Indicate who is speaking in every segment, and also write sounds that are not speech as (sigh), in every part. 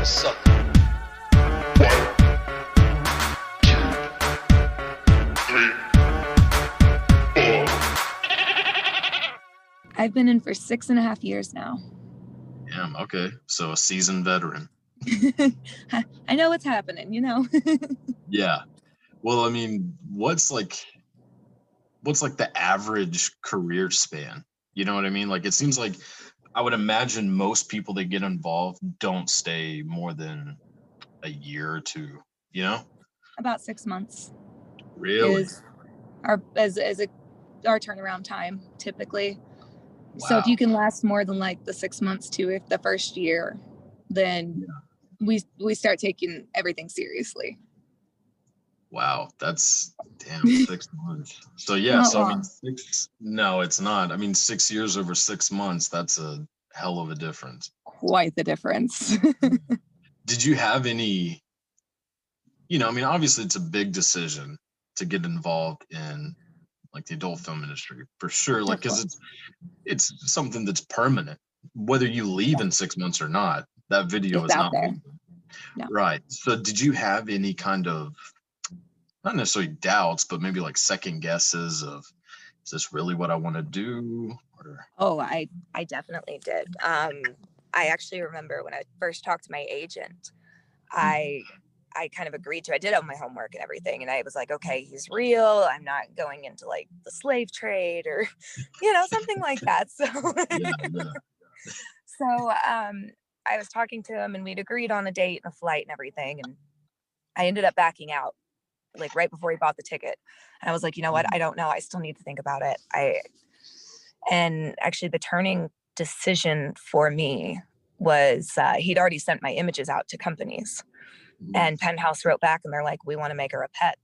Speaker 1: I've been in for six and a half years now.
Speaker 2: Damn, okay. So a seasoned veteran. (laughs)
Speaker 1: I know what's happening, you know. (laughs)
Speaker 2: Yeah. Well, I mean, what's like what's like the average career span? You know what I mean? Like it seems like I would imagine most people that get involved don't stay more than a year or two, you know?
Speaker 1: About six months
Speaker 2: Really?
Speaker 1: is our as as a our turnaround time typically. Wow. So if you can last more than like the six months to if the first year, then we we start taking everything seriously.
Speaker 2: Wow, that's damn (laughs) six months. So yeah,
Speaker 1: Not
Speaker 2: so I mean six no, it's not. I mean six years over six months, that's a hell of a difference.
Speaker 1: Quite the difference. Mm-hmm. (laughs)
Speaker 2: did you have any you know i mean obviously it's a big decision to get involved in like the adult film industry for sure like because it's it's something that's permanent whether you leave in six months or not that video
Speaker 1: It's
Speaker 2: is not
Speaker 1: there. No.
Speaker 2: right so did you have any kind of not necessarily doubts but maybe like second guesses of is this really what i want to do or
Speaker 3: Oh, I I definitely did. Um, I actually remember when I first talked to my agent, I I kind of agreed to. I did all my homework and everything, and I was like, okay, he's real. I'm not going into like the slave trade or, (laughs) you know, something like that. So, (laughs)
Speaker 2: yeah, yeah. (laughs)
Speaker 3: so um, I was talking to him, and we'd agreed on a date and a flight and everything, and I ended up backing out like right before he bought the ticket. And I was like, you know what? I don't know. I still need to think about it. I and actually the turning decision for me was uh, he'd already sent my images out to companies
Speaker 2: Mm,
Speaker 3: and penthouse wrote back and they're like we want to make her a pet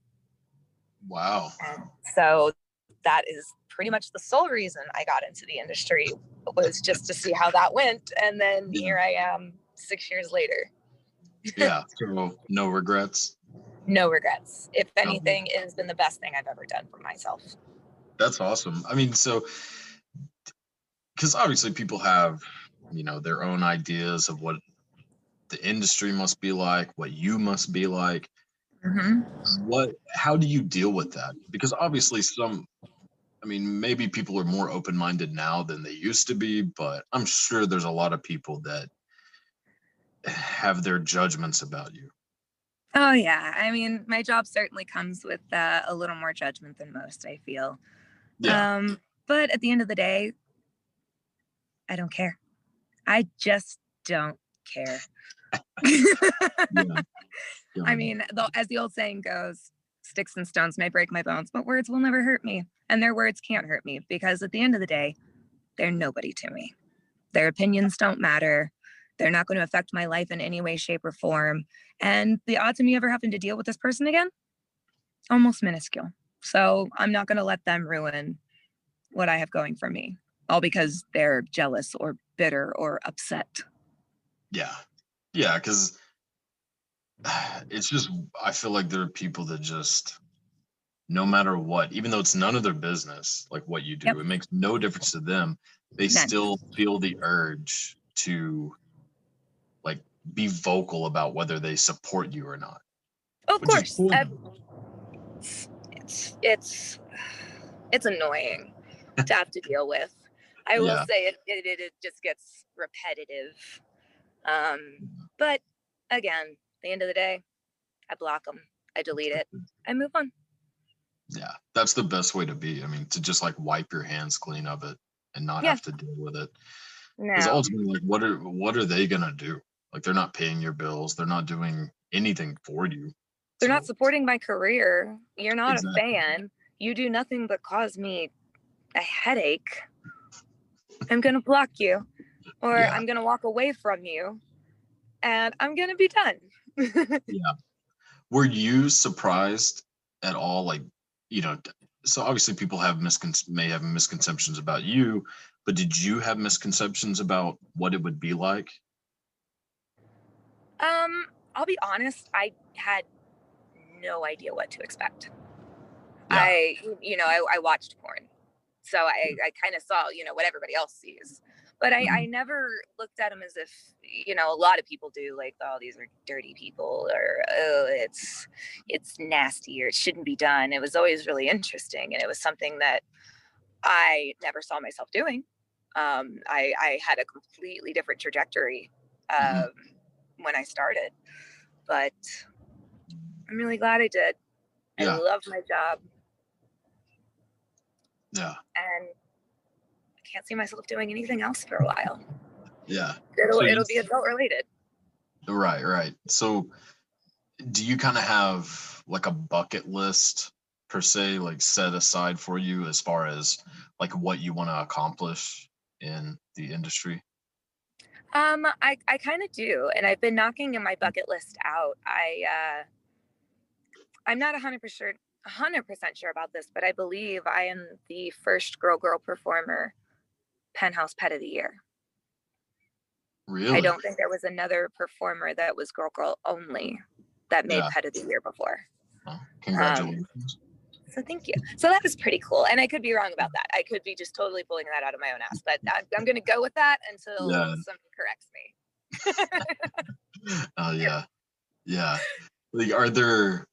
Speaker 2: wow
Speaker 3: and so that is pretty much the sole reason i got into the industry was just to see how that went and then
Speaker 2: Yeah.
Speaker 3: here i am six years later
Speaker 2: yeah (laughs) so no regrets
Speaker 3: no regrets if anything it has been the best thing i've ever done for myself
Speaker 2: That's awesome. I mean, so because obviously people have, you know, their own ideas of what the industry must be like, what you must be like.
Speaker 3: mm-hmm.
Speaker 2: What, how do you deal with that? Because obviously, some, I mean, maybe people are more open minded now than they used to be, but I'm sure there's a lot of people that have their judgments about you.
Speaker 1: Oh yeah. I mean, my job certainly comes with uh, a little more judgment than most, I feel.
Speaker 2: Yeah.
Speaker 1: Um, but at the end of the day, I don't care. I just don't care. (laughs) (laughs)
Speaker 2: yeah.
Speaker 1: I mean, the, as the old saying goes, sticks and stones may break my bones, but words will never hurt me. And their words can't hurt me because at the end of the day, they're nobody to me. Their opinions don't matter. They're not going to affect my life in any way, shape, or form. And the odds of me ever having to deal with this person again, almost minuscule. So I'm not going to let them ruin what I have going for me, all because they're jealous or bitter or upset.
Speaker 2: Yeah. Yeah, because (sighs) it's just I feel like there are people that just no matter what, even though it's none of their business, like what you do,
Speaker 1: Yep.
Speaker 2: it makes no difference to them. They
Speaker 1: None.
Speaker 2: still feel the urge to like be vocal about whether they support you or not.
Speaker 3: Of
Speaker 2: Which
Speaker 3: course.
Speaker 2: cool.
Speaker 3: ev- it's it's it's annoying to have to deal with. I will
Speaker 2: Yeah.
Speaker 3: say it, it it it just gets repetitive. Um, but again, at the end of the day, I block them, I delete it, I move on.
Speaker 2: Yeah, that's the best way to be. I mean, to just like wipe your hands clean of it and not
Speaker 3: Yeah.
Speaker 2: have to deal with it. Because
Speaker 3: Now,
Speaker 2: ultimately, like, what are what are they gonna do? Like, they're not paying your bills. They're not doing anything for you.
Speaker 3: they're not supporting my career. You're not
Speaker 2: Exactly.
Speaker 3: a fan. You do nothing but cause me a headache. I'm gonna block you, or
Speaker 2: Yeah.
Speaker 3: I'm gonna walk away from you and I'm gonna be done. (laughs) Yeah.
Speaker 2: Were you surprised at all? Like, you know, so obviously people have miscon may have misconceptions about you, but did you have misconceptions about what it would be like?
Speaker 3: Um, I'll be honest, I had no idea what to expect.
Speaker 2: Yeah.
Speaker 3: I, you know, I, I watched porn. So I, I kind of saw, you know, what everybody else sees. But I, I never looked at them as if, you know, a lot of people do, like, oh, these are dirty people, or oh, it's it's nasty, or it shouldn't be done. It was always really interesting, and it was something that I never saw myself doing. Um, I, I had a completely different trajectory um,
Speaker 2: Mhm.
Speaker 3: When I started, but I'm really glad I did.
Speaker 2: Yeah.
Speaker 3: I love my job,
Speaker 2: Yeah.
Speaker 3: and I can't see myself doing anything else for a while.
Speaker 2: Yeah.
Speaker 3: It'll
Speaker 2: So
Speaker 3: it'll be adult related.
Speaker 2: Right, right. So do you kind of have like a bucket list per se, like set aside for you as far as like what you want to accomplish in the industry?
Speaker 3: Um, I I kind of do, and I've been knocking in my bucket list out. I uh, I'm not hundred percent hundred percent sure about this, but I believe I am the first girl girl performer penthouse pet of the year.
Speaker 2: Really?
Speaker 3: I don't think there was another performer that was girl girl only that made
Speaker 2: Yeah.
Speaker 3: pet of the year before.
Speaker 2: Oh, Congratulations.
Speaker 3: So thank you. So that was pretty cool, and I could be wrong about that. I could be just totally pulling that out of my own ass, but I'm, I'm going to go with that until
Speaker 2: Yeah.
Speaker 3: somebody corrects me. (laughs)
Speaker 2: Oh yeah. Yeah. Like are there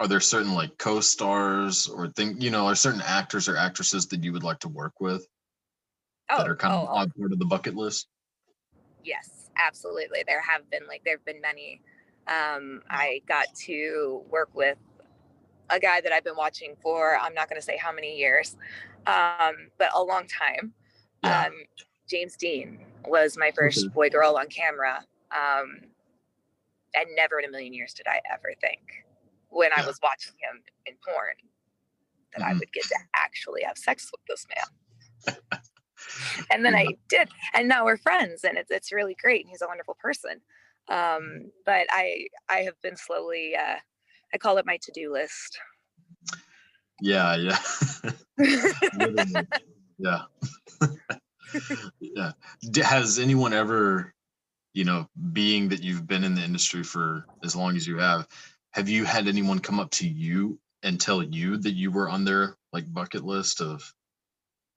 Speaker 2: are there certain like co-stars or thing you know, are certain actors or actresses that you would like to work with
Speaker 3: Oh,
Speaker 2: that are kind
Speaker 3: oh,
Speaker 2: of on part of the bucket list?
Speaker 3: yes, absolutely. There have been like there have been many. Um, I got to work with a guy that I've been watching for I'm not going to say how many years, um, but a long time.
Speaker 2: Yeah.
Speaker 3: Um, James Deen was my first boy girl on camera. Um, and never in a million years did I ever think when I was watching him in porn that I
Speaker 2: Mhm.
Speaker 3: would get to actually have sex with this man. (laughs) and then I did, and now we're friends, and it's it's really great. And he's a wonderful person. Um, but I I have been slowly uh, I call it my to do list.
Speaker 2: Yeah, yeah. (laughs) Yeah. (laughs) yeah. Has anyone ever, you know, being that you've been in the industry for as long as you have, have you had anyone come up to you and tell you that you were on their like bucket list of,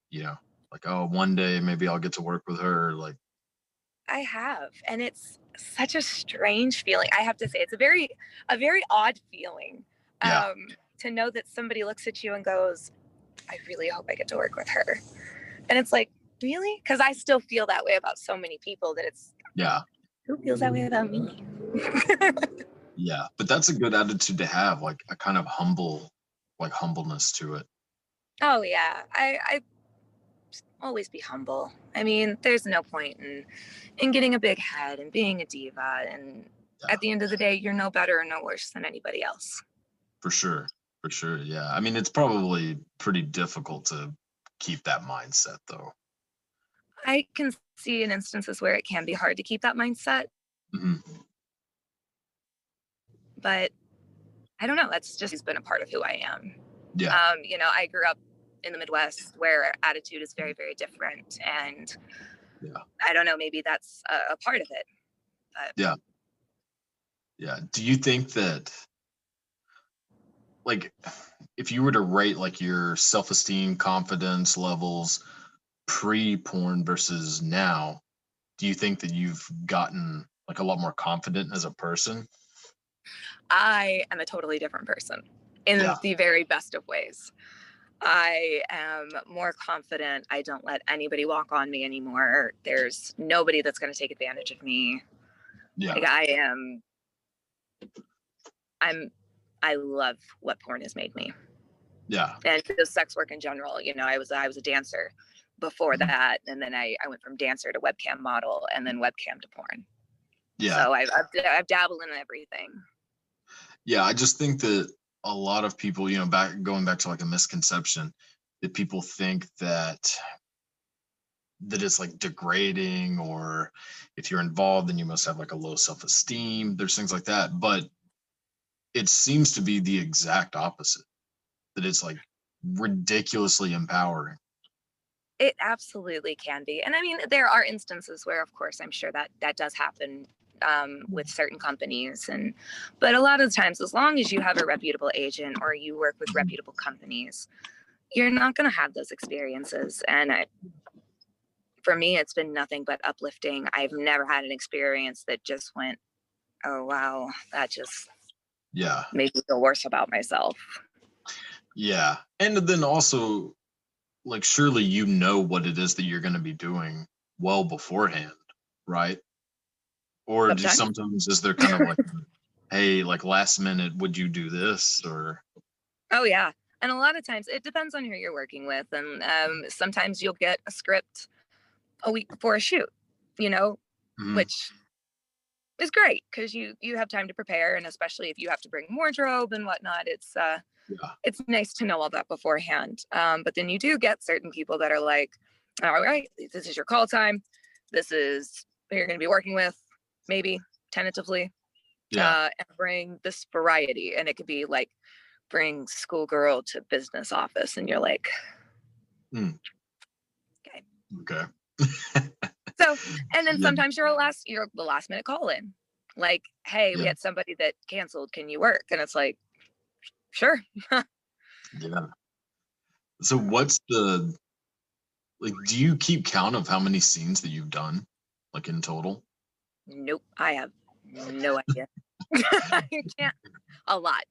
Speaker 2: you know, like, oh, one day maybe I'll get to work with her. Like,
Speaker 3: I have, and it's such a strange feeling. I have to say, it's a very, a very odd feeling.
Speaker 2: Yeah.
Speaker 3: Um, to know that somebody looks at you and goes, "I really hope I get to work with her," and it's like, really? Because I still feel that way about so many people. That it's
Speaker 2: yeah,
Speaker 3: who feels that way about me? (laughs)
Speaker 2: yeah. But that's a good attitude to have, like a kind of humble, like humbleness to it.
Speaker 3: oh yeah, I, I always be humble. I mean, there's no point in in getting a big head and being a diva. And
Speaker 2: Yeah.
Speaker 3: at the end of the day, you're no better or no worse than anybody else.
Speaker 2: For sure. For sure. Yeah. I mean, it's probably pretty difficult to keep that mindset though.
Speaker 3: I can see in instances where it can be hard to keep that mindset,
Speaker 2: Mhm.
Speaker 3: but I don't know. That's just been a part of who I am.
Speaker 2: Yeah.
Speaker 3: Um, you know, I grew up in the Midwest where attitude is very, very different. And
Speaker 2: Yeah.
Speaker 3: I don't know, maybe that's a, a part of it.
Speaker 2: Yeah. Yeah. Do you think that, like, if you were to rate like your self esteem, confidence levels pre porn versus now, do you think that you've gotten like a lot more confident as a person?
Speaker 3: I am a totally different person in
Speaker 2: Yeah.
Speaker 3: the very best of ways. I am more confident. I don't let anybody walk on me anymore. There's nobody that's going to take advantage of me.
Speaker 2: Yeah.
Speaker 3: Like I am I'm I love what porn has made me.
Speaker 2: Yeah.
Speaker 3: And just sex work in general. You know, I was I was a dancer before
Speaker 2: Mhm.
Speaker 3: that. And then I, I went from dancer to webcam model and then webcam to porn.
Speaker 2: Yeah.
Speaker 3: So I've, I've, I've dabbled in everything.
Speaker 2: Yeah, I just think that a lot of people, you know, back going back to like a misconception that people think that that it's like degrading or if you're involved then you must have like a low self-esteem. There's things like that but it seems to be the exact opposite that it's like ridiculously empowering.
Speaker 3: It absolutely can be and i mean there are instances where of course i'm sure that that does happen um, with certain companies. And but a lot of times as long as you have a reputable agent or you work with reputable companies you're not going to have those experiences. And I, for me it's been nothing but uplifting. I've never had an experience that just went oh wow that just
Speaker 2: yeah.
Speaker 3: made me feel worse about myself.
Speaker 2: Yeah. And then also like surely you know what it is that you're going to be doing well beforehand right or do
Speaker 3: Sometimes.
Speaker 2: sometimes is there kind of like (laughs) hey like last minute would you do this or
Speaker 3: Oh yeah. And a lot of times it depends on who you're working with. And um, sometimes you'll get a script a week before a shoot, you know,
Speaker 2: Mhm.
Speaker 3: which is great because you you have time to prepare. And especially if you have to bring wardrobe and whatnot, it's uh
Speaker 2: yeah
Speaker 3: it's nice to know all that beforehand. Um, but then you do get certain people that are like, all right, this is your call time. This is who you're gonna be working with, maybe tentatively
Speaker 2: yeah
Speaker 3: uh, and bring this variety. And it could be like bring schoolgirl to business office, and you're like,
Speaker 2: okay Okay.
Speaker 3: so. And then
Speaker 2: Yeah.
Speaker 3: sometimes you're a last, you're the last minute call in, like, hey, we had somebody that canceled. Can you work? And it's like, sure. (laughs)
Speaker 2: yeah so what's the like do you keep count of how many scenes that you've done like in total
Speaker 3: Nope, I have no idea. (laughs) I can't. A lot.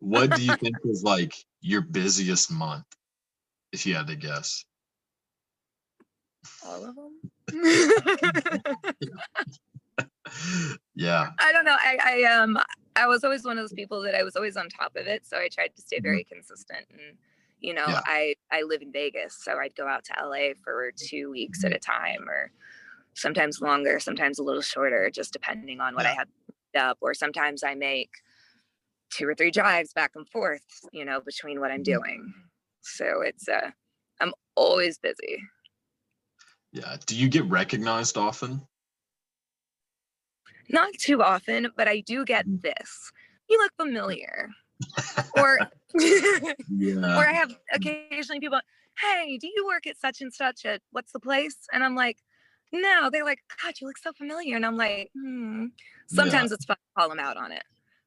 Speaker 2: what do you (laughs) think is like your busiest month if you had to guess
Speaker 3: All of them. (laughs)
Speaker 2: yeah
Speaker 3: I don't know. I, I um I was always one of those people that I was always on top of it. So I tried to stay
Speaker 2: Mhm.
Speaker 3: very consistent. And you know,
Speaker 2: Yeah.
Speaker 3: I I live in Vegas, so I'd go out to LA for two weeks at a time, or sometimes longer, sometimes a little shorter, just depending on what I
Speaker 2: Yeah.
Speaker 3: had lined up. Or sometimes I make two or three drives back and forth, you know, between what I'm
Speaker 2: Mhm.
Speaker 3: doing. So it's uh I'm always busy.
Speaker 2: yeah do you get recognized often
Speaker 3: Not too often, but I do get
Speaker 2: Mhm.
Speaker 3: this. You look familiar. or (laughs) (laughs)
Speaker 2: yeah
Speaker 3: or I have occasionally people, hey, do you work at such and such at what's the place? And I'm like, no. They're like, God, you look so familiar. And I'm like, hmm. Sometimes it's fun to call them out on it.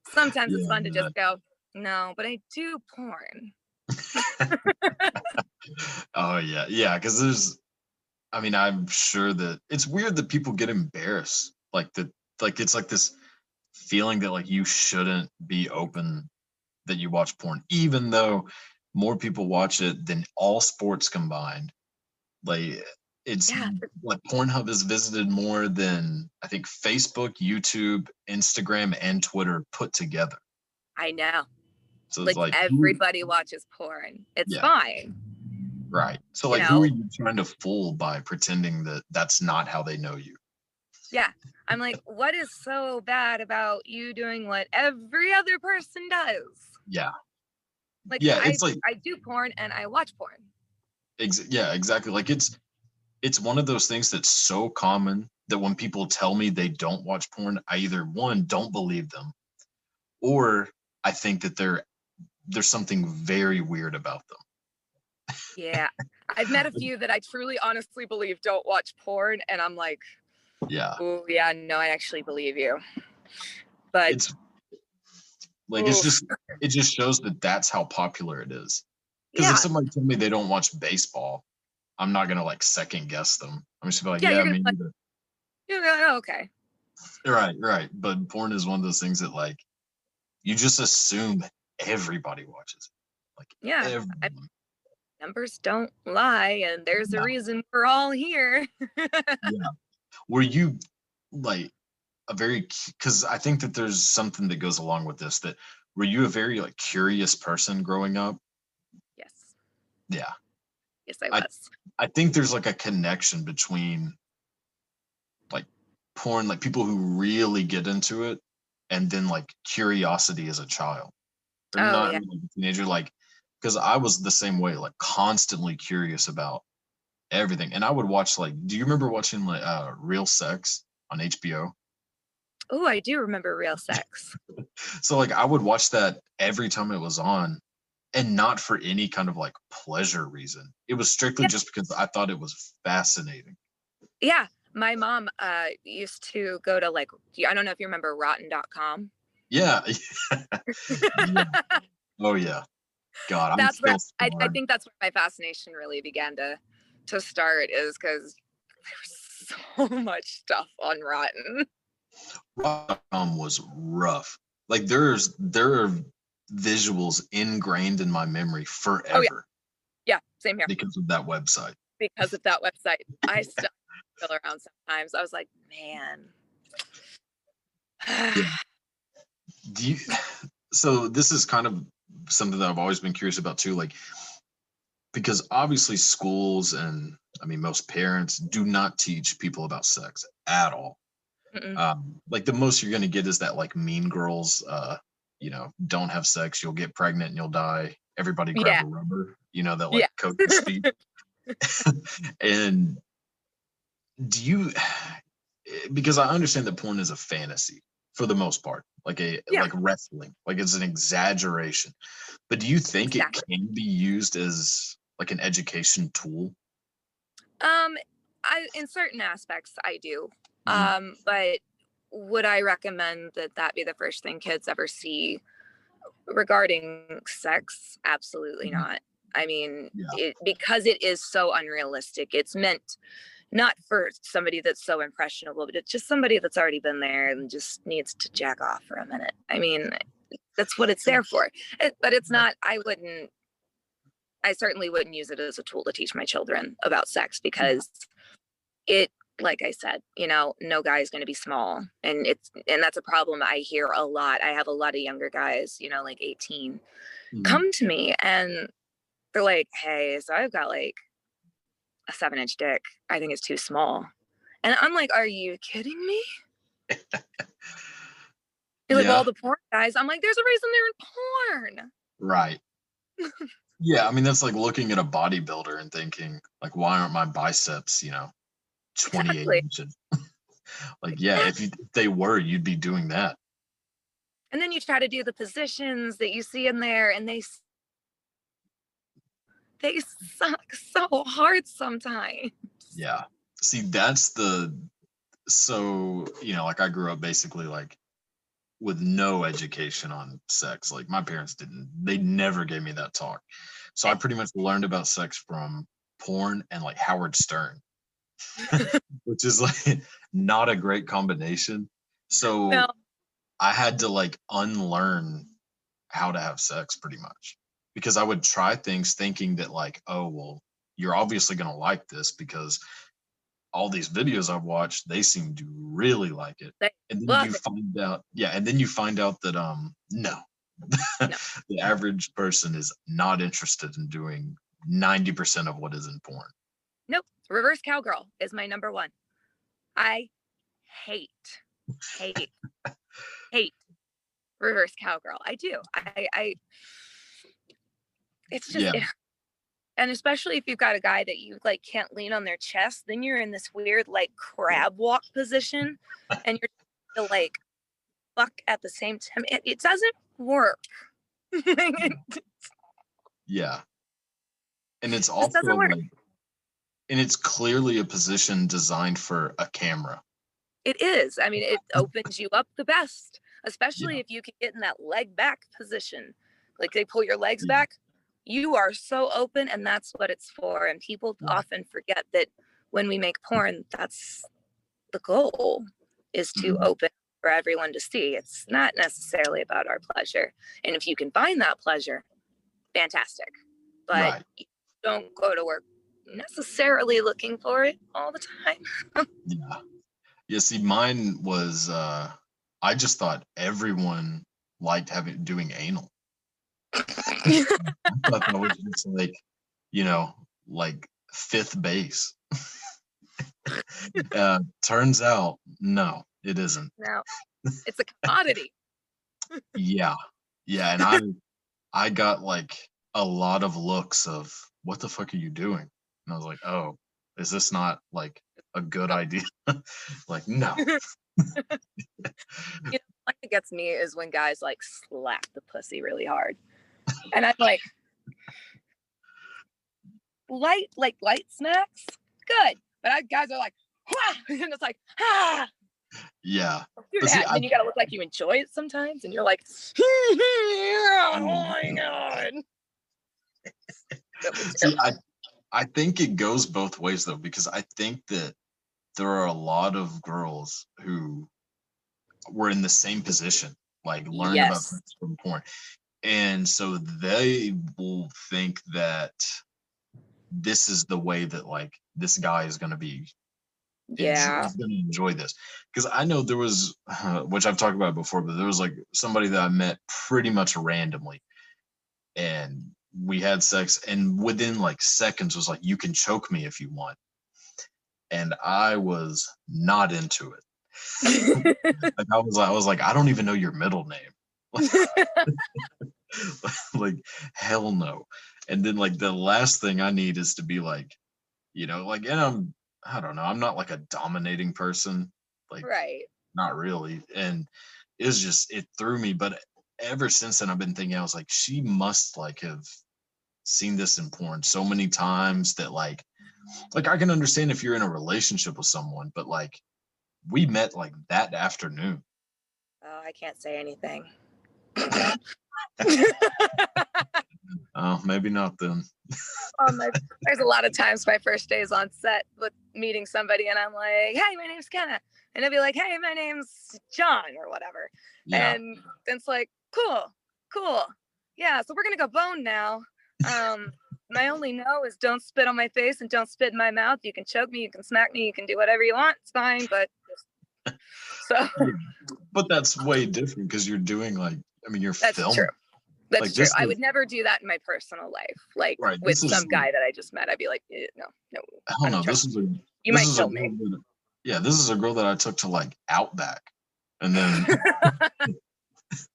Speaker 3: Sometimes it's
Speaker 2: Yeah,
Speaker 3: fun to just go, no, but I do porn. (laughs)
Speaker 2: oh yeah yeah because there's i mean i'm sure that it's weird that people get embarrassed like that like it's like this feeling that like you shouldn't be open that you watch porn even though more people watch it than all sports combined like it's
Speaker 3: Yeah.
Speaker 2: like pornhub is visited more than i think facebook youtube instagram and twitter put together
Speaker 3: I know.
Speaker 2: so
Speaker 3: Like,
Speaker 2: it's like who-
Speaker 3: everybody watches porn. It's
Speaker 2: Yeah.
Speaker 3: fine.
Speaker 2: right so
Speaker 3: you
Speaker 2: like who are you trying to fool by pretending that that's not how they know you Yeah.
Speaker 3: I'm like, what is so bad about you doing what every other person does?
Speaker 2: yeah
Speaker 3: Like,
Speaker 2: Yeah,
Speaker 3: I,
Speaker 2: it's like-
Speaker 3: I do porn and I watch porn.
Speaker 2: Ex- yeah, exactly. Like it's it's one of those things that's so common that when people tell me they don't watch porn, I either one don't believe them, or I think that they're there's something very weird about them.
Speaker 3: Yeah. I've met a few that I truly honestly believe don't watch porn. And I'm like,
Speaker 2: Yeah,
Speaker 3: oh, yeah, no, I actually believe you. But
Speaker 2: it's like it's just it just shows that that's how popular it is. Because
Speaker 3: yeah,
Speaker 2: if somebody told me they don't watch baseball, I'm not gonna like second guess them. I'm just gonna be like,
Speaker 3: Yeah,
Speaker 2: yeah,
Speaker 3: you're
Speaker 2: me
Speaker 3: gonna
Speaker 2: neither.
Speaker 3: you oh, okay.
Speaker 2: Right, right. But porn is one of those things that like you just assume everybody watches. Like
Speaker 3: Yeah. I- numbers don't lie. And there's a reason we're all here. (laughs) Yeah.
Speaker 2: Were you like a very because I think that there's something that goes along with this that were you a very like curious person growing up?
Speaker 3: yes.
Speaker 2: Yeah.
Speaker 3: Yes, I
Speaker 2: I-
Speaker 3: was.
Speaker 2: I think there's like a connection between like porn, like people who really get into it, and then like curiosity as a child. Or
Speaker 3: Oh,
Speaker 2: not
Speaker 3: yeah.
Speaker 2: like a teenager, like because I was the same way, like constantly curious about everything. And I would watch like, do you remember watching like uh Real Sex on HBO?
Speaker 3: Oh, I do remember real sex. (laughs)
Speaker 2: So like I would watch that every time it was on and not for any kind of like pleasure reason. It was strictly
Speaker 3: Yeah.
Speaker 2: just because I thought it was fascinating.
Speaker 3: Yeah. My mom uh used to go to like I don't know if you remember rotten.com.
Speaker 2: Yeah. (laughs) Yeah. Oh yeah. God, I'm
Speaker 3: that's where I, I think that's where my fascination really began to to start is because there was (laughs) so much stuff on Rotten.
Speaker 2: Rotten was rough. Like there's there are visuals ingrained in my memory forever Oh,
Speaker 3: Yeah, yeah. same here.
Speaker 2: because of that website.
Speaker 3: Because of that website. I still (laughs) feel around sometimes. I was like, man. (sighs)
Speaker 2: Do you (laughs) so this is kind of something that I've always been curious about too, like because obviously schools and I mean most parents do not teach people about sex at all. Um, like the most you're gonna get is that like mean girls uh you know, don't have sex, you'll get pregnant and you'll die. Everybody grab
Speaker 3: Yeah.
Speaker 2: a rubber, you know, that like
Speaker 3: Yeah.
Speaker 2: coaches speak. and do you (sighs) because I understand that porn is a fantasy for the most part, like a
Speaker 3: Yeah.
Speaker 2: like wrestling, like it's an exaggeration. But do you think
Speaker 3: Exactly.
Speaker 2: it can be used as like an education tool?
Speaker 3: Um, I in certain aspects I do.
Speaker 2: Mhm.
Speaker 3: Um, but would I recommend that that be the first thing kids ever see regarding sex? Absolutely
Speaker 2: Mhm.
Speaker 3: not. I mean,
Speaker 2: Yeah.
Speaker 3: it, because it is so unrealistic. It's meant not for somebody that's so impressionable, but it's just somebody that's already been there and just needs to jack off for a minute. I mean, that's what it's there for. It, but it's not. I wouldn't. I certainly wouldn't use it as a tool to teach my children about sex because it like I said, you know, no guy is going to be small. And it's, and that's a problem I hear a lot. I have a lot of younger guys, you know, like 18,
Speaker 2: Mhm.
Speaker 3: come to me and they're like, hey, so I've got like a seven inch dick. I think it's too small. And I'm like, are you kidding me? (laughs) They're like,
Speaker 2: Yeah.
Speaker 3: well, the porn guys. I'm like, there's a reason they're in porn.
Speaker 2: Right. yeah, I mean that's like looking at a bodybuilder and thinking, like, why aren't my biceps, you know, 28
Speaker 3: Exactly.
Speaker 2: inches? (laughs) like, yeah, if you if they were, you'd be doing that.
Speaker 3: And then you try to do the positions that you see in there, and they they suck so hard sometimes.
Speaker 2: Yeah. See, that's the so, you know, like I grew up basically like with no education on sex. Like my parents didn't, they never gave me that talk. So I pretty much learned about sex from porn and like Howard Stern, (laughs) which is like not a great combination. So
Speaker 3: No.
Speaker 2: I had to like unlearn how to have sex pretty much because I would try things thinking that like, oh, well, you're obviously going to like this because all these videos I've watched, they seem to really like it.
Speaker 3: They
Speaker 2: And then you
Speaker 3: it.
Speaker 2: find out, yeah, and then you find out that um no. (laughs) the average person is not interested in doing 90% of what is in porn.
Speaker 3: Reverse cowgirl is my number one. I hate, hate, hate reverse cowgirl. I do. I, I, it's just,
Speaker 2: Yeah.
Speaker 3: it- (laughs) and especially if you've got a guy that you like can't lean on their chest, then you're in this weird like crab walk position (laughs) and you're to like fuck at the same time. It, it doesn't work. (laughs)
Speaker 2: Yeah. And it's also
Speaker 3: doesn't work.
Speaker 2: like, and it's clearly a position designed for a camera.
Speaker 3: It is. I mean, it (laughs) opens you up the best, especially if you can get in that leg back position. Like they pull your legs
Speaker 2: Yeah.
Speaker 3: back, you are so open, and that's what it's for. And people
Speaker 2: Yeah.
Speaker 3: often forget that when we make porn, that's the goal is to
Speaker 2: Mhm.
Speaker 3: open for everyone to see. It's not necessarily about our pleasure. And if you can find that pleasure, fantastic. But
Speaker 2: Right.
Speaker 3: don't go to work necessarily looking for it all the time.
Speaker 2: Yeah. Yeah. See, mine was uh I just thought everyone liked having doing anal. (laughs) I thought that was just like, you know, like fifth base. (laughs) uh turns out no, it isn't.
Speaker 3: No, it's a commodity.
Speaker 2: Yeah. Yeah. And I I got like a lot of looks of what the fuck are you doing? And I was like, oh, Is this not like a good idea? (laughs) like, no. (laughs) (laughs)
Speaker 3: One that gets me is when guys like slap the pussy really hard. And I'm like, light, like light snacks, good. But I, guys are like, Wah! and it's like, ah,
Speaker 2: Yeah. see.
Speaker 3: And then you gotta look like you enjoy it sometimes. And you're like, oh my God. That
Speaker 2: See, I I think it goes both ways though, because I think that there are a lot of girls who were in the same position, like learning about
Speaker 3: Yes.
Speaker 2: sex from porn. And so they will think that this is the way that like this guy is gonna be
Speaker 3: yeah.
Speaker 2: is gonna enjoy this. Because I know there was (sighs) which I've talked about before, but there was like somebody that I met pretty much randomly. And we had sex and within like seconds was like you can choke me if you want. And i was not into it. (laughs) Like i was i was like i don't even know your middle name. (laughs) Like hell no. And then like the last thing i need is to be like you know like and i'm i don't know i'm not like a dominating person. Like
Speaker 3: right.
Speaker 2: not really. And it's just it threw me but ever since then i've been thinking i was like she must like have seen this in porn so many times that like like i can understand if you're in a relationship with someone but like we met like that afternoon
Speaker 3: Oh, I can't say anything. (laughs)
Speaker 2: oh maybe not then (laughs)
Speaker 3: my there's a lot of times my first days on set with meeting somebody and I'm like, hey, my name's Kenna. And they'll be like, hey, my name's John or whatever.
Speaker 2: yeah
Speaker 3: And it's like, cool, cool. Yeah, so we're gonna go bone now. Um, my only no is don't spit on my face and don't spit in my mouth. You can choke me, you can smack me, you can do whatever you want. It's fine, but just... (laughs) so
Speaker 2: but that's way different because you're doing like i mean you're
Speaker 3: that's
Speaker 2: filming
Speaker 3: true. That's
Speaker 2: Like,
Speaker 3: true. I would never do that in my personal life. Like
Speaker 2: Right,
Speaker 3: with
Speaker 2: this is-
Speaker 3: some guy that I just met, I'd be like, eh, no, no,
Speaker 2: i don't know this is a
Speaker 3: you might kill me.
Speaker 2: that- yeah this is a girl that i took to like outback and then (laughs)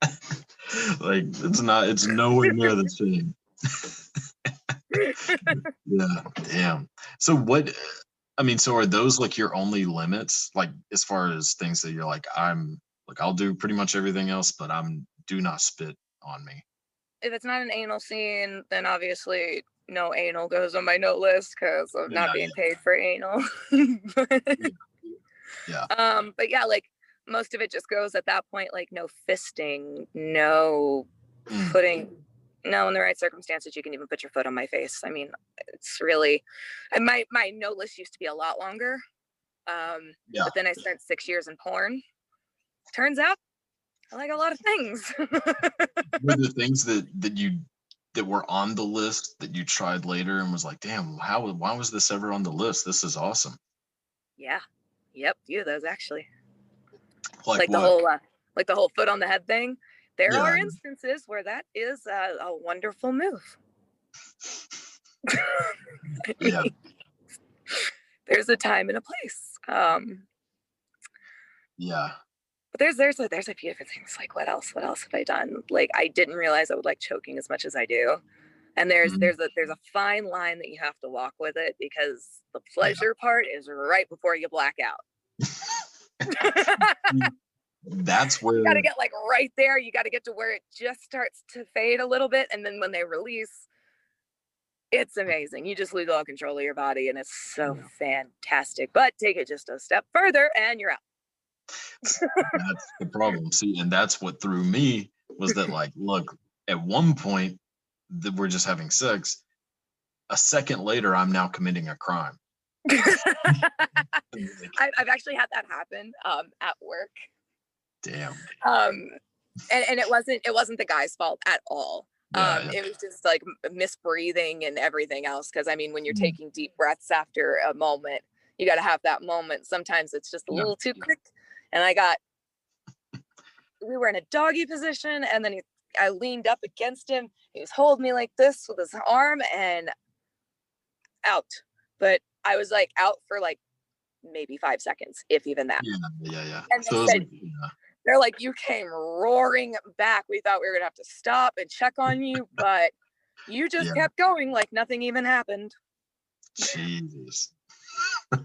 Speaker 2: (laughs) like it's not it's nowhere near the same yeah damn so what i mean so are those like your only limits like as far as things that you're like i'm like i'll do pretty much everything else but i'm do not spit on me
Speaker 3: if it's not an anal scene, then obviously no anal goes on my note list because not
Speaker 2: Yeah,
Speaker 3: being paid for anal. (laughs)
Speaker 2: Yeah.
Speaker 3: Um, but yeah, like most of it just goes at that point, like no fisting, no
Speaker 2: Mm.
Speaker 3: putting no in the right circumstances you can even put your foot on my face. I mean, it's really my my note list used to be a lot longer. Um
Speaker 2: Yeah.
Speaker 3: but then I spent six years in porn. Turns out I like a lot of things. (laughs)
Speaker 2: were the things that that you that were on the list that you tried later and was like damn how why was this ever on the list this is awesome
Speaker 3: yeah. Yep, few of those actually.
Speaker 2: like,
Speaker 3: like, the whole uh, like the whole foot on the head thing there are instances where that is a, a wonderful move. (laughs)
Speaker 2: Yeah.
Speaker 3: There's a time and a place um
Speaker 2: yeah.
Speaker 3: But there's there's a, there's a few different things like what else what else have i done? Like i didn't realize i would like choking as much as i do. And there's
Speaker 2: Mhm.
Speaker 3: there's a there's a fine line that you have to walk with it because the pleasure part is right before you black out (laughs)
Speaker 2: that's where
Speaker 3: you got to get like right there. You got to get to where it just starts to fade a little bit. And then when they release, it's amazing. You just lose all control of your body and it's so fantastic. But take it just a step further and you're out.
Speaker 2: that's the problem (laughs) see and that's what threw me was that like look at one point that we're just having sex a second later i'm now committing a crime (laughs) (laughs)
Speaker 3: I've actually had that happen um, at work.
Speaker 2: Damn
Speaker 3: Um, and, and it wasn't it wasn't the guy's fault at all.
Speaker 2: Yeah,
Speaker 3: um,
Speaker 2: yeah.
Speaker 3: It was just like misbreathing and everything else. Because I mean, when you're
Speaker 2: Mhm.
Speaker 3: taking deep breaths after a moment, you got to have that moment. Sometimes it's just a
Speaker 2: Yeah.
Speaker 3: little too quick. And I got, we were in a doggy position, and then he, I leaned up against him. He was holding me like this with his arm, and out. But I was like out for like maybe five seconds, if even that.
Speaker 2: yeah yeah yeah
Speaker 3: And
Speaker 2: so
Speaker 3: they said-
Speaker 2: like, yeah.
Speaker 3: They're like, you came roaring back. We thought we were gonna have to stop and check on you, but you (laughs) just
Speaker 2: Yeah.
Speaker 3: kept going like nothing even happened.
Speaker 2: jesus (laughs)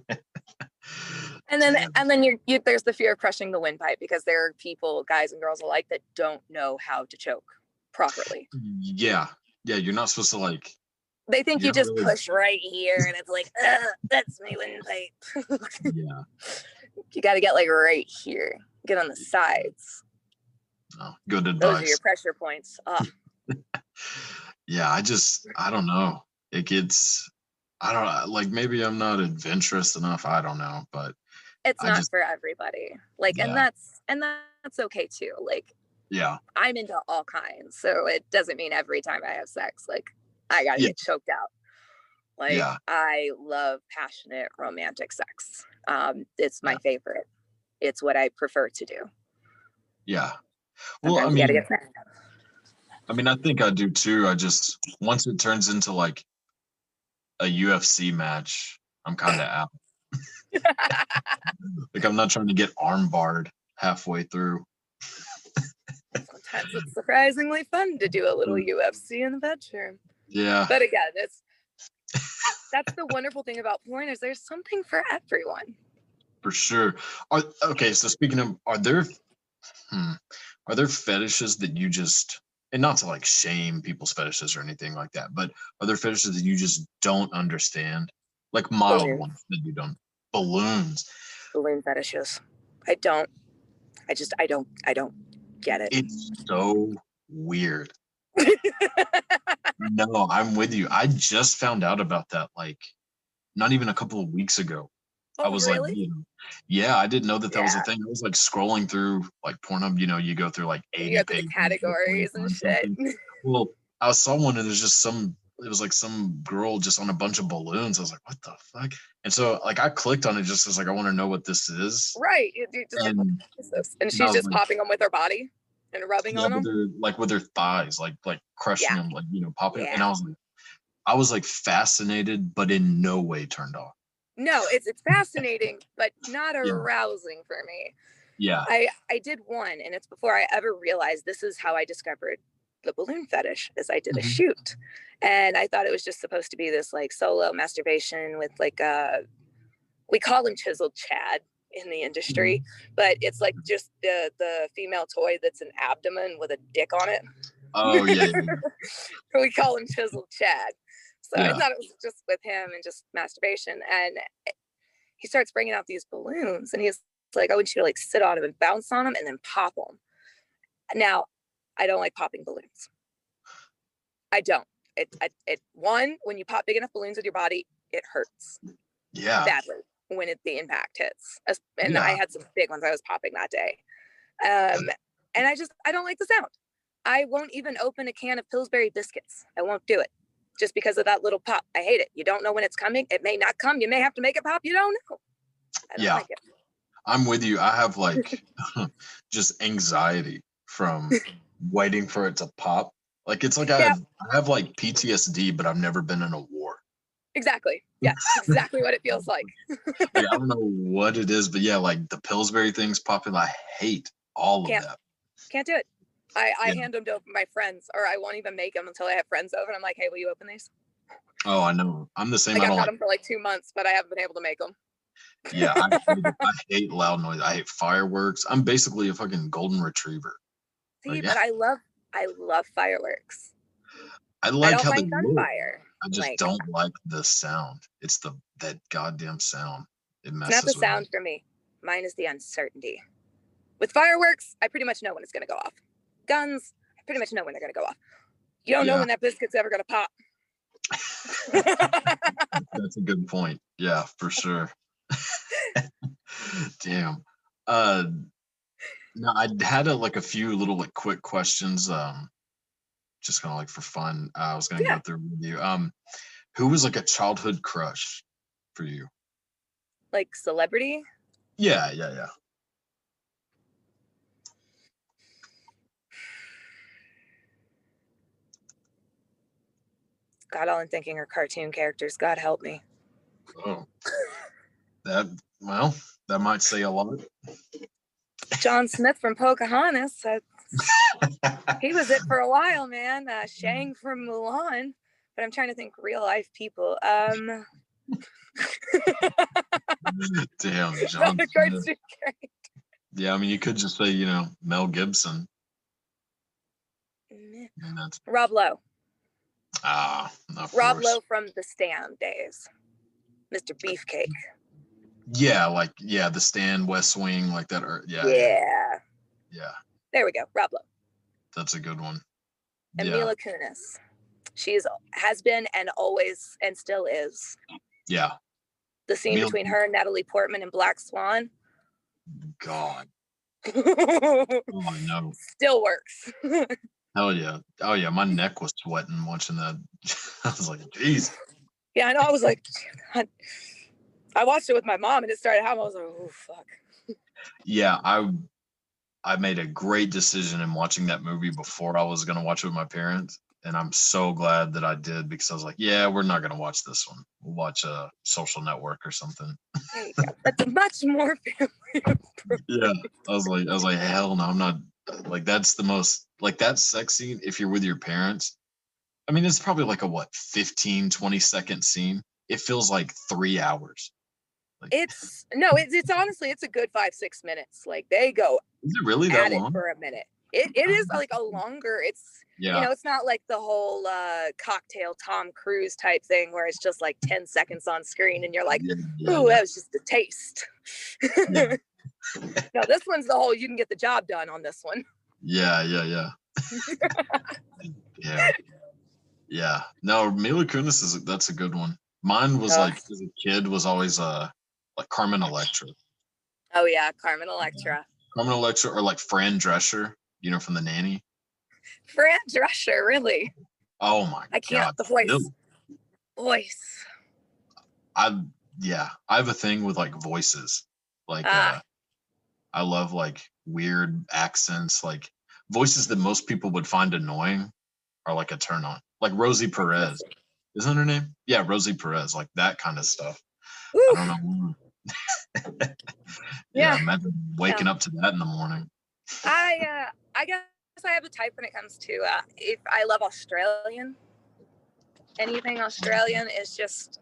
Speaker 3: And then and then you're, you there's the fear of crushing the windpipe because there are people, guys and girls alike, that don't know how to choke properly.
Speaker 2: yeah, yeah, you're not supposed to like.
Speaker 3: They think
Speaker 2: You
Speaker 3: you just
Speaker 2: really-
Speaker 3: push right here and it's like, that's my windpipe. (laughs)
Speaker 2: Yeah,
Speaker 3: you got to get like right here, get on the sides.
Speaker 2: no, good
Speaker 3: Those are your pressure points. Oh, (laughs)
Speaker 2: Yeah, I just I don't know. It gets. I don't like maybe I'm not adventurous enough. I don't know, but
Speaker 3: it's
Speaker 2: I
Speaker 3: not
Speaker 2: just-
Speaker 3: for everybody. Like,
Speaker 2: Yeah.
Speaker 3: and that's and that's okay too. Like,
Speaker 2: yeah,
Speaker 3: I'm into all kinds, so it doesn't mean every time I have sex, like I gotta
Speaker 2: Yeah.
Speaker 3: get choked out. Like
Speaker 2: Yeah.
Speaker 3: I love passionate romantic sex. Um, it's my favorite. It's what I prefer to do.
Speaker 2: yeah. Well, I
Speaker 3: Sometimes
Speaker 2: mean. I mean, I think I do too. I just once it turns into like a UFC match, I'm kind of out. (laughs) Like I'm not trying to get arm barred halfway through.
Speaker 3: Sometimes it's surprisingly fun to do a little
Speaker 2: Mm.
Speaker 3: UFC in the bedroom.
Speaker 2: Yeah,
Speaker 3: But again, it's that's the wonderful thing about porn is there's something for everyone.
Speaker 2: For sure. Are okay. So speaking of, are there, hmm, are there fetishes that you just and not to like shame people's fetishes or anything like that, but are there fetishes that you just don't understand, like mild
Speaker 3: Balloons.
Speaker 2: ones that you don't? Balloons.
Speaker 3: Balloon fetishes. I don't I just I don't I don't get it.
Speaker 2: It's so weird. (laughs) No, I'm with you. I just found out about that like not even a couple of weeks ago. I
Speaker 3: Oh,
Speaker 2: was
Speaker 3: really?
Speaker 2: like, you know, yeah, I didn't know that that was a thing. I was like scrolling through like Pornhub, you know, you go through like 80
Speaker 3: you
Speaker 2: pages,
Speaker 3: categories and shit. (laughs)
Speaker 2: Well, I saw one and there's just some it was like some girl just on a bunch of balloons. I was like, what the fuck? And so like I clicked on it just as like I want to know what this is.
Speaker 3: right. Just like,
Speaker 2: And (laughs)
Speaker 3: this? And she's just
Speaker 2: like-
Speaker 3: popping them with her body and rubbing
Speaker 2: yeah,
Speaker 3: on them.
Speaker 2: their like with their thighs, like like crushing
Speaker 3: Yeah.
Speaker 2: them, like you know, popping. And I was like, I was like fascinated, but in no way turned off.
Speaker 3: No, it's it's fascinating, but not arousing for me.
Speaker 2: Yeah.
Speaker 3: I I did one, and it's before I ever realized this is how I discovered the balloon fetish. Is I did a
Speaker 2: Mhm.
Speaker 3: shoot, and I thought it was just supposed to be this like solo masturbation with like uh we call him chiseled Chad in the industry, but it's like just the the female toy that's an abdomen with a dick on it.
Speaker 2: Oh yeah. (laughs)
Speaker 3: we call him chiseled Chad. So I thought it was just with him and just masturbation. And he starts bringing out these balloons and he's like, I want you to like sit on them and bounce on them and then pop them. Now, I don't like popping balloons. I don't. It, it, it one, when you pop big enough balloons with your body, it hurts
Speaker 2: Yeah.
Speaker 3: badly when it, the impact hits. And I had some big ones I was popping that day. Um, and I just, I don't like the sound. I won't even open a can of Pillsbury biscuits. I won't do it just because of that little pop. I hate it. You don't know when it's coming. It may not come. You may have to make it pop. You don't know. I don't
Speaker 2: Yeah.
Speaker 3: like it.
Speaker 2: I'm with you. I have (laughs) like (laughs) just anxiety from (laughs) waiting for it to pop. Like it's like I have, I have like PTSD, but I've never been in a war.
Speaker 3: Exactly. Yeah, exactly what it feels like.
Speaker 2: Like, I don't know what it is, but yeah, like the Pillsbury things popping. I hate all of
Speaker 3: Yeah.
Speaker 2: that.
Speaker 3: Can't do it. I, I
Speaker 2: Yeah.
Speaker 3: hand them to my friends, or I won't even make them until I have friends over. And I'm like, hey, will you open these?
Speaker 2: Oh, I know. I'm the same.
Speaker 3: Like
Speaker 2: I
Speaker 3: I've had
Speaker 2: like.
Speaker 3: them for like two months, but I haven't been able to make them.
Speaker 2: Yeah, I (laughs) hate, I hate loud noise. I hate fireworks. I'm basically a fucking golden retriever.
Speaker 3: See,
Speaker 2: Like,
Speaker 3: but I love, I love fireworks.
Speaker 2: I
Speaker 3: I
Speaker 2: like
Speaker 3: don't
Speaker 2: how they
Speaker 3: gunfire.
Speaker 2: I just
Speaker 3: like-
Speaker 2: don't like the sound. It's the that goddamn sound. It
Speaker 3: It's
Speaker 2: messes
Speaker 3: not the
Speaker 2: with me.
Speaker 3: sound for me. Mine is the uncertainty. With fireworks, I pretty much know when it's going to go off. Guns, I pretty much know when they're going to go off. You don't know when that biscuit's ever going to pop. (laughs)
Speaker 2: That's a good point. Yeah, for sure. (laughs) Damn. Uh no, I had a, like a few little like quick questions. Um just kind of like for fun. Uh, I was gonna
Speaker 3: Yeah.
Speaker 2: go through with you. Um who was like a childhood crush for you?
Speaker 3: like celebrity.
Speaker 2: Yeah, yeah, yeah.
Speaker 3: God, all I'm thinking are cartoon characters. God help me.
Speaker 2: Oh. That well, that might say a lot.
Speaker 3: John Smith from Pocahontas. Uh, (laughs) he was it for a while, man. Uh, Shang from Mulan. But I'm trying to think real life people. Um, (laughs)
Speaker 2: Damn, (laughs) John. Yeah, I mean, you could just say, you know, Mel Gibson.
Speaker 3: Meh.
Speaker 2: And that's
Speaker 3: Rob Lowe.
Speaker 2: Ah,
Speaker 3: Rob
Speaker 2: course.
Speaker 3: Lowe from the stand days. Mr. Beefcake.
Speaker 2: Yeah, like yeah, The Stand, West Wing, like that. Or yeah,
Speaker 3: Yeah.
Speaker 2: yeah,
Speaker 3: There we go. Rob Lowe.
Speaker 2: that's a good one.
Speaker 3: And
Speaker 2: yeah,
Speaker 3: Mila Kunis. She's has been and always and still is.
Speaker 2: yeah.
Speaker 3: The scene
Speaker 2: Mila
Speaker 3: between her and Natalie Portman in Black Swan
Speaker 2: God, (laughs) oh, I know.
Speaker 3: still works. (laughs)
Speaker 2: Hell yeah. Oh yeah, my neck was sweating watching that. (laughs) I was like, geez.
Speaker 3: yeah, I know. I was like, God. I watched it with my mom and it started happening. I was like, oh fuck.
Speaker 2: Yeah, I I made a great decision in watching that movie before I was gonna watch it with my parents. And I'm so glad that I did because I was like, yeah, we're not gonna watch this one. We'll watch a social network or something.
Speaker 3: That's much more (laughs) family. (laughs)
Speaker 2: Yeah. I was like, I was like, hell no, I'm not like that's the most like that sex scene if you're with your parents. I mean, it's probably like a what 15, 20 second scene. It feels like three hours. Like,
Speaker 3: It's no, it's it's honestly it's a good five six minutes. Like they go
Speaker 2: is it really that long?
Speaker 3: for a minute. It it is like a longer. It's
Speaker 2: Yeah.
Speaker 3: you know it's not like the whole uh, cocktail Tom Cruise type thing where it's just like ten seconds on screen and you're like,
Speaker 2: yeah, yeah,
Speaker 3: ooh,
Speaker 2: yeah.
Speaker 3: that was just a taste.
Speaker 2: Yeah. (laughs)
Speaker 3: no, this one's the whole. You can get the job done on this one.
Speaker 2: Yeah, yeah, yeah. (laughs) yeah. Yeah. No, Mila Kunis is that's a good one. Mine was
Speaker 3: Ugh.
Speaker 2: like as a kid was always uh like Carmen Electra.
Speaker 3: Oh yeah, Carmen Electra,
Speaker 2: Carmen Electra or like Fran Drescher, you know, from the nanny.
Speaker 3: Fran Drescher. Really,
Speaker 2: Oh my
Speaker 3: I can't.
Speaker 2: god.
Speaker 3: the voice,
Speaker 2: no.
Speaker 3: voice.
Speaker 2: I yeah, I have a thing with like voices. Like
Speaker 3: Ah.
Speaker 2: uh I love like weird accents, like voices that most people would find annoying are like a turn on. Like Rosie Perez. Isn't her name? Yeah, Rosie Perez, like that kind of stuff. I don't know. (laughs) yeah,
Speaker 3: Yeah.
Speaker 2: imagine waking up to that in the morning.
Speaker 3: I uh, I guess I have a type when it comes to uh, if I love Australian. Anything Australian is just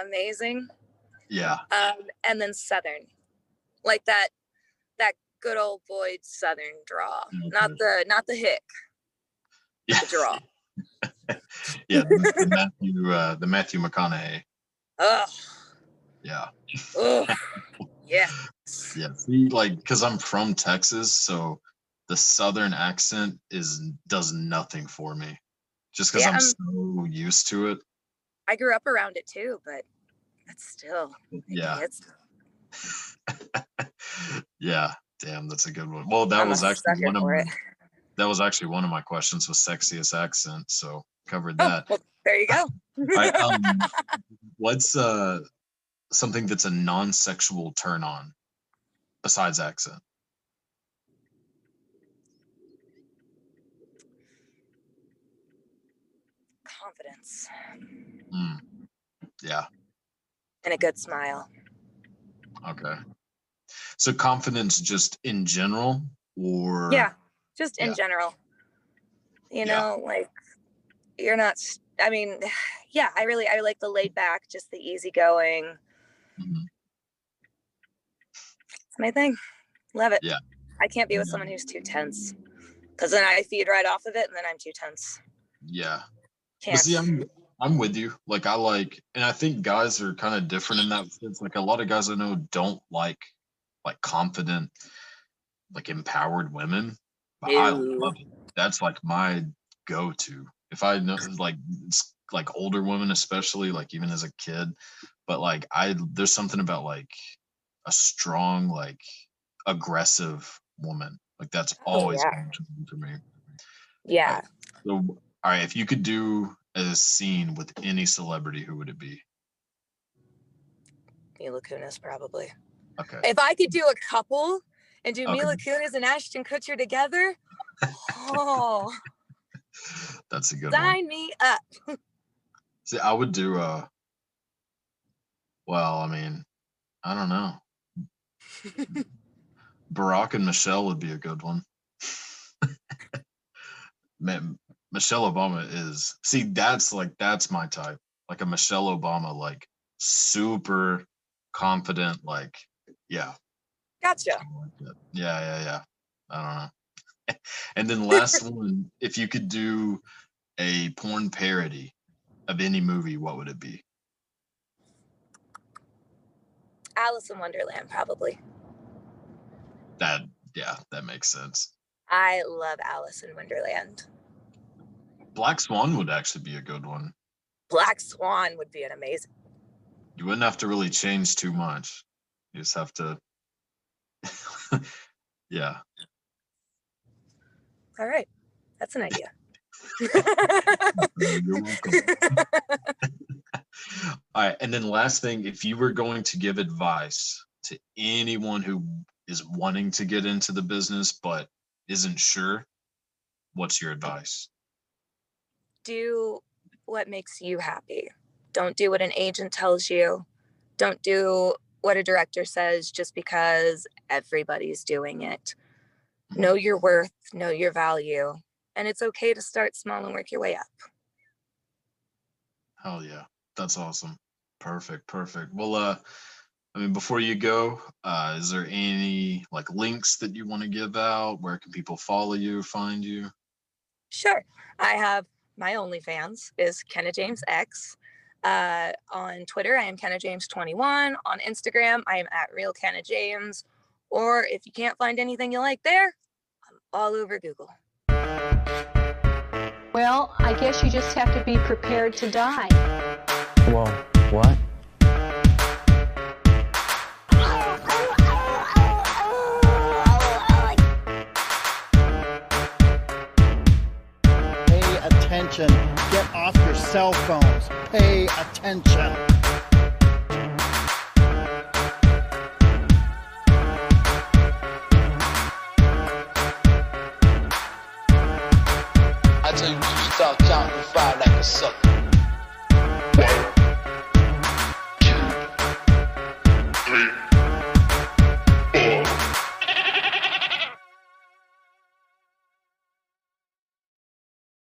Speaker 3: amazing.
Speaker 2: Yeah,
Speaker 3: Um, and then Southern, like that that good old Boyd Southern draw, not the not the hick,
Speaker 2: yeah,
Speaker 3: the draw. (laughs)
Speaker 2: yeah. The, the Matthew, uh, the Matthew McConaughey.
Speaker 3: Ugh,
Speaker 2: Yeah,
Speaker 3: ugh, yeah.
Speaker 2: yeah. See, like, because I'm from Texas, so the Southern accent is does nothing for me. Just because
Speaker 3: Yeah,
Speaker 2: I'm
Speaker 3: I'm-
Speaker 2: so used to it.
Speaker 3: I grew up around it too, but it's still
Speaker 2: Yeah,
Speaker 3: It's, (laughs)
Speaker 2: yeah. Damn, that's a good one. Well, that
Speaker 3: I'm
Speaker 2: was actually one of my, that was actually one of my questions was sexiest accent. So covered
Speaker 3: Oh,
Speaker 2: that.
Speaker 3: well, there you go.
Speaker 2: Right, (laughs) um, what's uh something that's a non-sexual turn on besides accent?
Speaker 3: Confidence
Speaker 2: Mm. Yeah.
Speaker 3: and a good smile.
Speaker 2: Okay. So confidence just in general or
Speaker 3: Yeah, just in
Speaker 2: Yeah.
Speaker 3: general. You
Speaker 2: Yeah.
Speaker 3: know, like you're not. I mean, (sighs) yeah, I really I like the laid back, just the easygoing.
Speaker 2: Mhm.
Speaker 3: It's my thing. Love it.
Speaker 2: Yeah.
Speaker 3: I can't be with
Speaker 2: Yeah.
Speaker 3: someone who's too tense, because then I feed right off of it, and then I'm too tense.
Speaker 2: Yeah.
Speaker 3: Can't.
Speaker 2: see, I'm I'm with you. Like I like and I think guys are kind of different in that sense. Like a lot of guys I know don't like like confident, like empowered women. But I love it. That's like my go-to. If I know like it's like older women, especially like even as a kid, but like I there's something about like a strong, like aggressive woman. Like that's
Speaker 3: Oh,
Speaker 2: always
Speaker 3: yeah.
Speaker 2: been interesting for me.
Speaker 3: yeah.
Speaker 2: So, all right, if you could do a scene with any celebrity, who would it be?
Speaker 3: Mila Kunis probably.
Speaker 2: Okay.
Speaker 3: If I could do a couple and do
Speaker 2: Okay.
Speaker 3: Mila Kunis and Ashton Kutcher together, oh, (laughs)
Speaker 2: That's a good one.
Speaker 3: sign me up. (laughs)
Speaker 2: See, I would do uh well, I mean, I don't know. (laughs) Barack and Michelle would be a good one. Man, Michelle Obama is see, that's like that's my type. Like a Michelle Obama, like super confident, like, yeah,
Speaker 3: Gotcha.
Speaker 2: like yeah, yeah, yeah. I don't know. (laughs) and then last (laughs) one, if you could do a porn parody of any movie, what would it be?
Speaker 3: Alice in Wonderland, probably.
Speaker 2: That, yeah, that makes sense.
Speaker 3: I love Alice in Wonderland.
Speaker 2: Black Swan would actually be a good one.
Speaker 3: Black Swan would be an amazing.
Speaker 2: You wouldn't have to really change too much. You just have to, (laughs) yeah.
Speaker 3: All right, that's an idea. (laughs)
Speaker 2: You're welcome. (laughs) All right. And then last thing, if you were going to give advice to anyone who is wanting to get into the business but isn't sure, what's your advice?
Speaker 3: Do what makes you happy. Don't do what an agent tells you. Don't do what a director says just because everybody's doing it. Know your worth, know your value, and it's okay to start small and work your way up.
Speaker 2: Hell yeah. That's awesome. Perfect. Perfect. Well, uh, I mean, before you go, uh, is there any like links that you want to give out? Where can people follow you, find you?
Speaker 3: Sure. I have my OnlyFans is Kenna James X. Uh, on Twitter, I am Kenna James 21. On Instagram, I am at Real Kenna James. Or if you can't find anything you like there, I'm all over Google.
Speaker 4: Well, I guess you just have to be prepared to die.
Speaker 5: Well, what?
Speaker 6: Attention. Get off your cell phones. Pay attention.
Speaker 7: I tell you, counting five like a sucker.